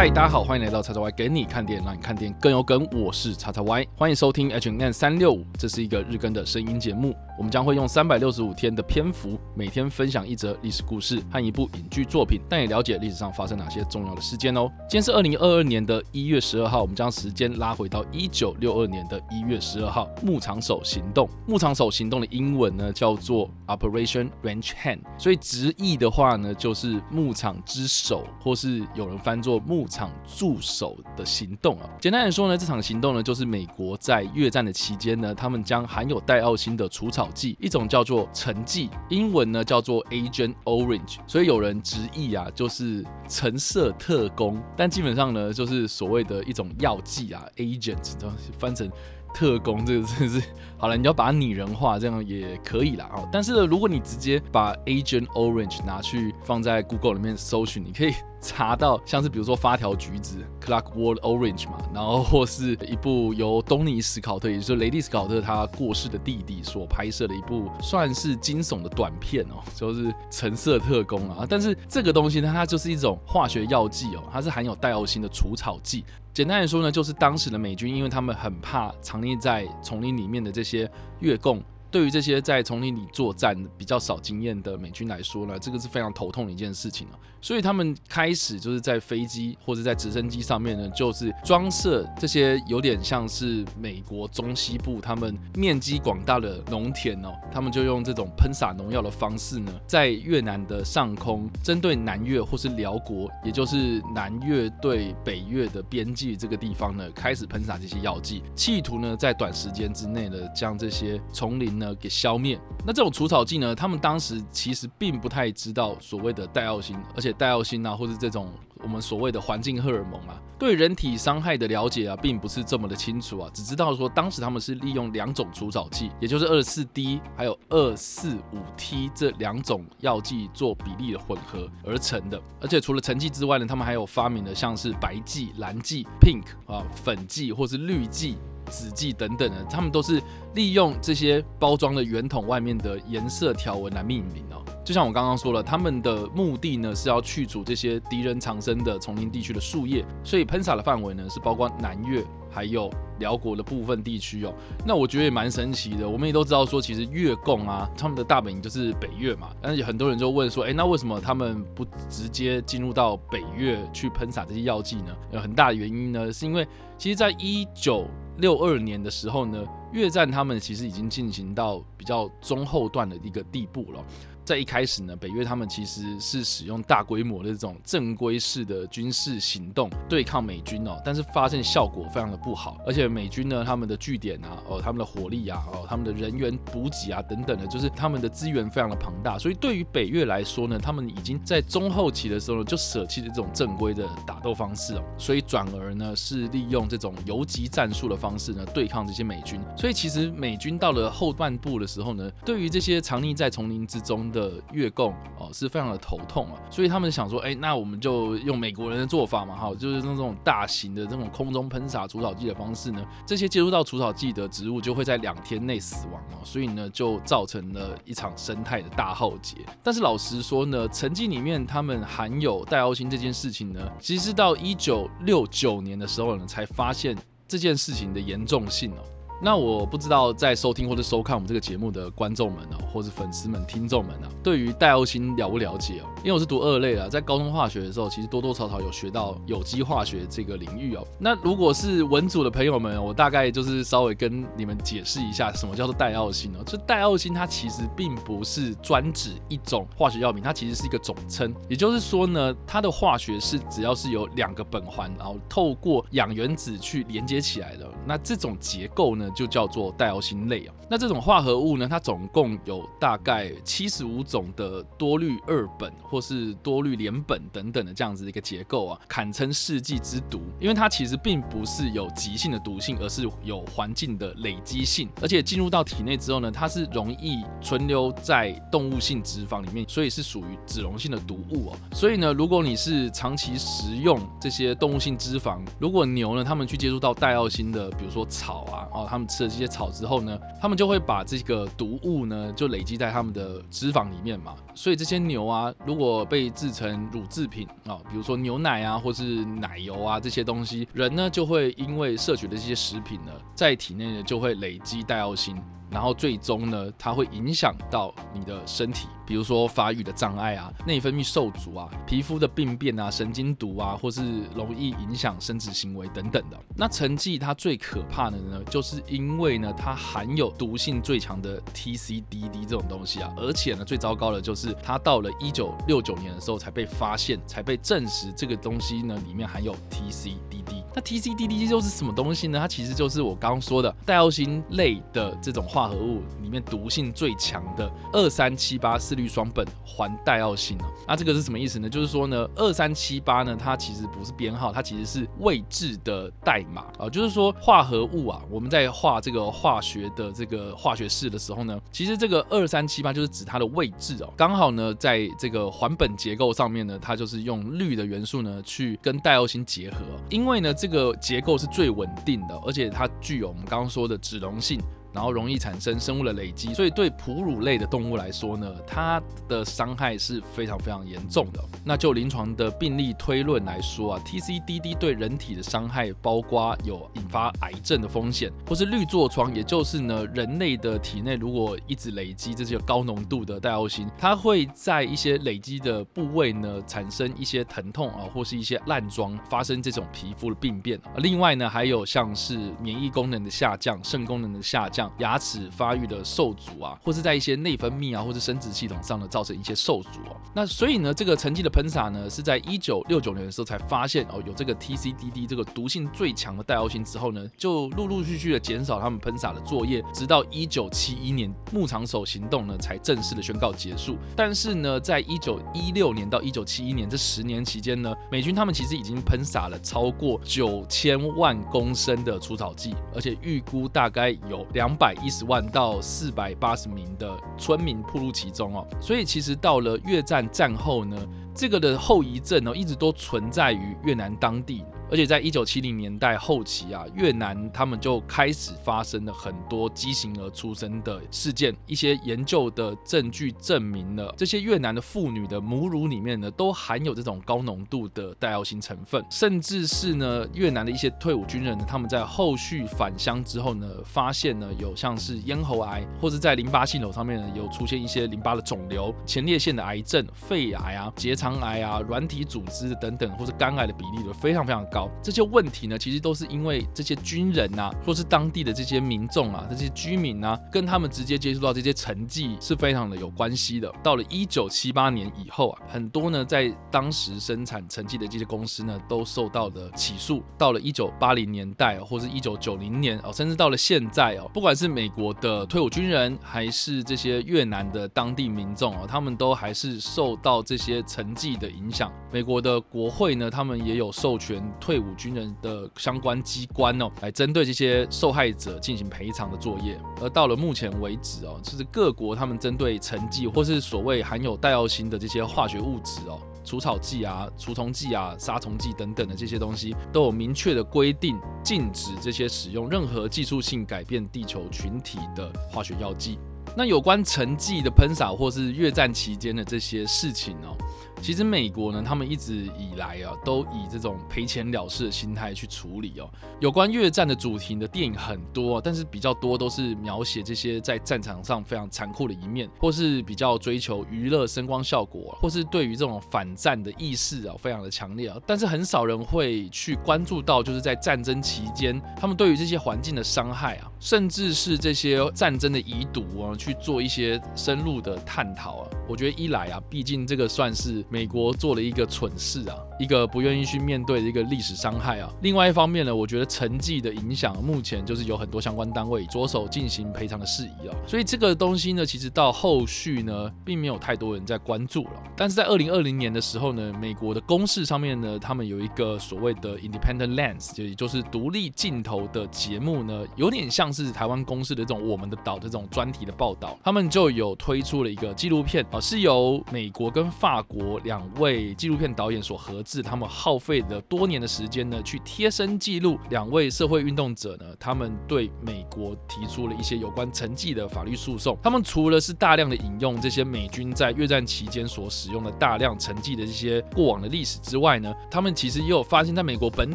嗨，大家好，欢迎来到叉叉 Y 给你看电影，让你看电影更有梗。我是叉叉 Y，欢迎收听 H N 三六五，这是一个日更的声音节目。我们将会用三百六十五天的篇幅，每天分享一则历史故事和一部影剧作品，带你了解历史上发生哪些重要的事件哦。今天是二零二二年的一月十二号，我们将时间拉回到一九六二年的一月十二号，牧场手行动。牧场手行动的英文呢叫做 Operation Ranch Hand，所以直译的话呢就是牧场之手，或是有人翻作牧场助手的行动啊。简单来说呢，这场行动呢就是美国在越战的期间呢，他们将含有戴奥辛的除草剂，一种叫做橙剂，英文呢叫做 Agent Orange，所以有人直译啊就是橙色特工，但基本上呢就是所谓的一种药剂啊，Agent，翻成。特工这个真的是好了，你要把它拟人化，这样也可以啦哦。但是呢，如果你直接把 Agent Orange 拿去放在 Google 里面搜寻，你可以查到像是比如说发条橘子 Clockwork Orange 嘛，然后或是一部由东尼史考特，也就是雷利史考特他过世的弟弟所拍摄的一部算是惊悚的短片哦，就是橙色特工啊。但是这个东西呢，它就是一种化学药剂哦，它是含有戴奥辛的除草剂。简单来说呢，就是当时的美军，因为他们很怕藏匿在丛林里面的这些越共。对于这些在丛林里作战比较少经验的美军来说呢，这个是非常头痛的一件事情啊。所以他们开始就是在飞机或者在直升机上面呢，就是装设这些有点像是美国中西部他们面积广大的农田哦，他们就用这种喷洒农药的方式呢，在越南的上空，针对南越或是辽国，也就是南越对北越的边际这个地方呢，开始喷洒这些药剂，企图呢在短时间之内呢将这些丛林。呢给消灭，那这种除草剂呢？他们当时其实并不太知道所谓的戴奥辛，而且戴奥辛啊，或者这种我们所谓的环境荷尔蒙啊，对人体伤害的了解啊，并不是这么的清楚啊，只知道说当时他们是利用两种除草剂，也就是二四 D 还有二四五 T 这两种药剂做比例的混合而成的，而且除了橙剂之外呢，他们还有发明的像是白剂、蓝剂、Pink 啊粉剂或是绿剂。纸剂等等的，他们都是利用这些包装的圆筒外面的颜色条纹来命名哦。就像我刚刚说了，他们的目的呢是要去除这些敌人藏身的丛林地区的树叶，所以喷洒的范围呢是包括南越还有辽国的部分地区哦。那我觉得也蛮神奇的。我们也都知道说，其实越共啊，他们的大本营就是北越嘛。但是很多人就问说，哎，那为什么他们不直接进入到北越去喷洒这些药剂呢？有很大的原因呢，是因为其实在一九六二年的时候呢，越战他们其实已经进行到比较中后段的一个地步了。在一开始呢，北约他们其实是使用大规模的这种正规式的军事行动对抗美军哦，但是发现效果非常的不好，而且美军呢，他们的据点啊，哦，他们的火力啊，哦，他们的人员补给啊等等的，就是他们的资源非常的庞大，所以对于北越来说呢，他们已经在中后期的时候呢就舍弃了这种正规的打斗方式哦，所以转而呢是利用这种游击战术的方式呢对抗这些美军，所以其实美军到了后半部的时候呢，对于这些藏匿在丛林之中的的越共哦是非常的头痛啊，所以他们想说，哎，那我们就用美国人的做法嘛，哈，就是用这种大型的这种空中喷洒除草剂的方式呢，这些接触到除草剂的植物就会在两天内死亡哦，所以呢就造成了一场生态的大浩劫。但是老实说呢，成绩里面他们含有代奥星这件事情呢，其实到一九六九年的时候呢，才发现这件事情的严重性哦。那我不知道在收听或者收看我们这个节目的观众们呢，或者粉丝们、听众们呢，对于戴欧星了不了解哦？因为我是读二类啊，在高中化学的时候，其实多多少少有学到有机化学这个领域哦。那如果是文组的朋友们，我大概就是稍微跟你们解释一下，什么叫做代奥辛哦？这代奥辛它其实并不是专指一种化学药品，它其实是一个总称。也就是说呢，它的化学是只要是有两个苯环，然后透过氧原子去连接起来的，那这种结构呢？就叫做代奥辛类啊。那这种化合物呢，它总共有大概七十五种的多氯二苯或是多氯联苯等等的这样子的一个结构啊，堪称世纪之毒。因为它其实并不是有急性的毒性，而是有环境的累积性，而且进入到体内之后呢，它是容易存留在动物性脂肪里面，所以是属于脂溶性的毒物哦。所以呢，如果你是长期食用这些动物性脂肪，如果牛呢，它们去接触到戴奥星的，比如说草啊，哦，它们吃了这些草之后呢，他们就会把这个毒物呢就累积在他们的脂肪里面嘛。所以这些牛啊，如果被制成乳制品啊，比如说牛奶啊，或是奶油啊这些东西，人呢就会因为摄取的这些食品呢，在体内呢就会累积带奥辛。然后最终呢，它会影响到你的身体，比如说发育的障碍啊、内分泌受阻啊、皮肤的病变啊、神经毒啊，或是容易影响生殖行为等等的。那成绩它最可怕的呢，就是因为呢，它含有毒性最强的 TCDD 这种东西啊，而且呢，最糟糕的就是它到了一九六九年的时候才被发现，才被证实这个东西呢里面含有 TCDD。那 TCDD 又是什么东西呢？它其实就是我刚刚说的代奥辛类的这种化合物里面毒性最强的二三七八四氯双苯环代奥辛啊。那这个是什么意思呢？就是说呢，二三七八呢，它其实不是编号，它其实是位置的代码啊。就是说化合物啊，我们在画这个化学的这个化学式的时候呢，其实这个二三七八就是指它的位置哦。刚好呢，在这个环苯结构上面呢，它就是用氯的元素呢去跟代奥辛结合，因为呢。这个结构是最稳定的，而且它具有我们刚刚说的脂溶性。然后容易产生生物的累积，所以对哺乳类的动物来说呢，它的伤害是非常非常严重的。那就临床的病例推论来说啊，TCDD 对人体的伤害包括有引发癌症的风险，或是绿痤疮，也就是呢人类的体内如果一直累积这些高浓度的代奥辛，它会在一些累积的部位呢产生一些疼痛啊，或是一些烂疮，发生这种皮肤的病变。另外呢，还有像是免疫功能的下降、肾功能的下降。牙齿发育的受阻啊，或是在一些内分泌啊，或是生殖系统上呢，造成一些受阻哦。那所以呢，这个沉寂的喷洒呢，是在一九六九年的时候才发现哦，有这个 TCDD 这个毒性最强的代奥辛之后呢，就陆陆续续的减少他们喷洒的作业，直到一九七一年牧场手行动呢，才正式的宣告结束。但是呢，在一九一六年到一九七一年这十年期间呢，美军他们其实已经喷洒了超过九千万公升的除草剂，而且预估大概有两。两百一十万到四百八十名的村民铺入其中哦，所以其实到了越战战后呢，这个的后遗症呢，一直都存在于越南当地。而且在一九七零年代后期啊，越南他们就开始发生了很多畸形儿出生的事件。一些研究的证据证明了，这些越南的妇女的母乳里面呢，都含有这种高浓度的代奥辛成分。甚至是呢，越南的一些退伍军人呢，他们在后续返乡之后呢，发现呢，有像是咽喉癌，或者在淋巴系统上面呢，有出现一些淋巴的肿瘤、前列腺的癌症、肺癌啊、结肠癌啊、软体组织等等，或是肝癌的比例都非常非常高。这些问题呢，其实都是因为这些军人呐，或是当地的这些民众啊，这些居民啊，跟他们直接接触到这些成绩是非常的有关系的。到了一九七八年以后啊，很多呢在当时生产成绩的这些公司呢，都受到了起诉。到了一九八零年代或是一九九零年哦，甚至到了现在哦，不管是美国的退伍军人，还是这些越南的当地民众哦，他们都还是受到这些成绩的影响。美国的国会呢，他们也有授权。退伍军人的相关机关哦，来针对这些受害者进行赔偿的作业。而到了目前为止哦，就是各国他们针对成绩或是所谓含有代奥辛的这些化学物质哦，除草剂啊、除虫剂啊、杀虫剂等等的这些东西，都有明确的规定，禁止这些使用任何技术性改变地球群体的化学药剂。那有关沉寂的喷洒或是越战期间的这些事情哦。其实美国呢，他们一直以来啊，都以这种赔钱了事的心态去处理哦。有关越战的主题的电影很多，但是比较多都是描写这些在战场上非常残酷的一面，或是比较追求娱乐声光效果，或是对于这种反战的意识啊，非常的强烈啊。但是很少人会去关注到，就是在战争期间，他们对于这些环境的伤害啊，甚至是这些战争的遗毒啊，去做一些深入的探讨啊。我觉得一来啊，毕竟这个算是。美国做了一个蠢事啊，一个不愿意去面对的一个历史伤害啊。另外一方面呢，我觉得成绩的影响，目前就是有很多相关单位着手进行赔偿的事宜啊。所以这个东西呢，其实到后续呢，并没有太多人在关注了。但是在二零二零年的时候呢，美国的公视上面呢，他们有一个所谓的 Independent Lens，就也就是独立镜头的节目呢，有点像是台湾公视的这种《我们的岛》的这种专题的报道。他们就有推出了一个纪录片啊，是由美国跟法国。两位纪录片导演所合制，他们耗费了多年的时间呢，去贴身记录两位社会运动者呢，他们对美国提出了一些有关成绩的法律诉讼。他们除了是大量的引用这些美军在越战期间所使用的大量成绩的这些过往的历史之外呢，他们其实也有发现，在美国本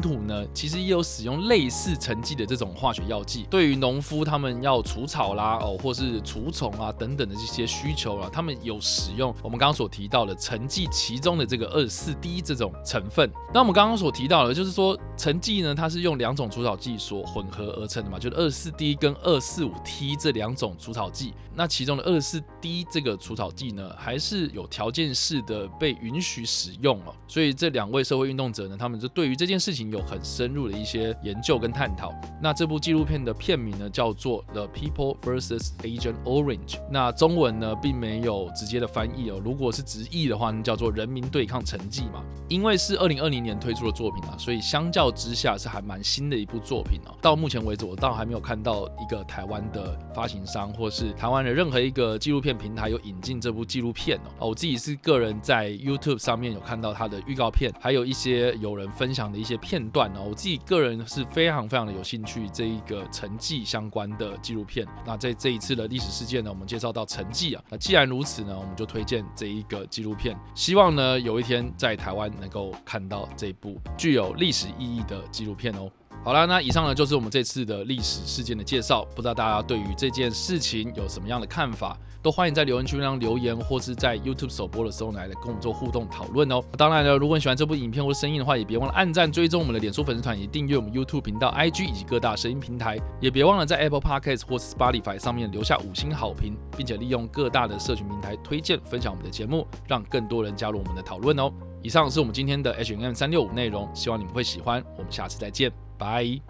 土呢，其实也有使用类似成绩的这种化学药剂。对于农夫他们要除草啦，哦，或是除虫啊等等的这些需求啊，他们有使用我们刚刚所提到的沉寂其中的这个二十四 D 这种成分。那我们刚刚所提到的，就是说成绩呢，它是用两种除草剂所混合而成的嘛，就是二四 D 跟二四五 T 这两种除草剂。那其中的二四 D 这个除草剂呢，还是有条件式的被允许使用哦。所以这两位社会运动者呢，他们就对于这件事情有很深入的一些研究跟探讨。那这部纪录片的片名呢，叫做《The People vs Agent Orange》。那中文呢，并没有直接的翻译哦。如果是直译的话，那叫做“人民对抗成绩”嘛。因为是二零二零年推出的作品啊，所以相较之下是还蛮新的一部作品哦。到目前为止，我倒还没有看到一个台湾的发行商或是台湾的。任何一个纪录片平台有引进这部纪录片哦，我自己是个人在 YouTube 上面有看到它的预告片，还有一些有人分享的一些片段哦，我自己个人是非常非常的有兴趣这一个成绩相关的纪录片。那在这一次的历史事件呢，我们介绍到成绩啊，那既然如此呢，我们就推荐这一个纪录片，希望呢有一天在台湾能够看到这部具有历史意义的纪录片哦。好了，那以上呢就是我们这次的历史事件的介绍。不知道大家对于这件事情有什么样的看法，都欢迎在留言区上留言，或是在 YouTube 首播的时候来跟我们做互动讨论哦。当然呢，如果你喜欢这部影片或声音的话，也别忘了按赞、追踪我们的脸书粉丝团，以及订阅我们 YouTube 频道、IG 以及各大声音平台。也别忘了在 Apple Podcast 或是 Spotify 上面留下五星好评，并且利用各大的社群平台推荐分享我们的节目，让更多人加入我们的讨论哦。以上是我们今天的 H N M 三六五内容，希望你们会喜欢。我们下次再见。Bye.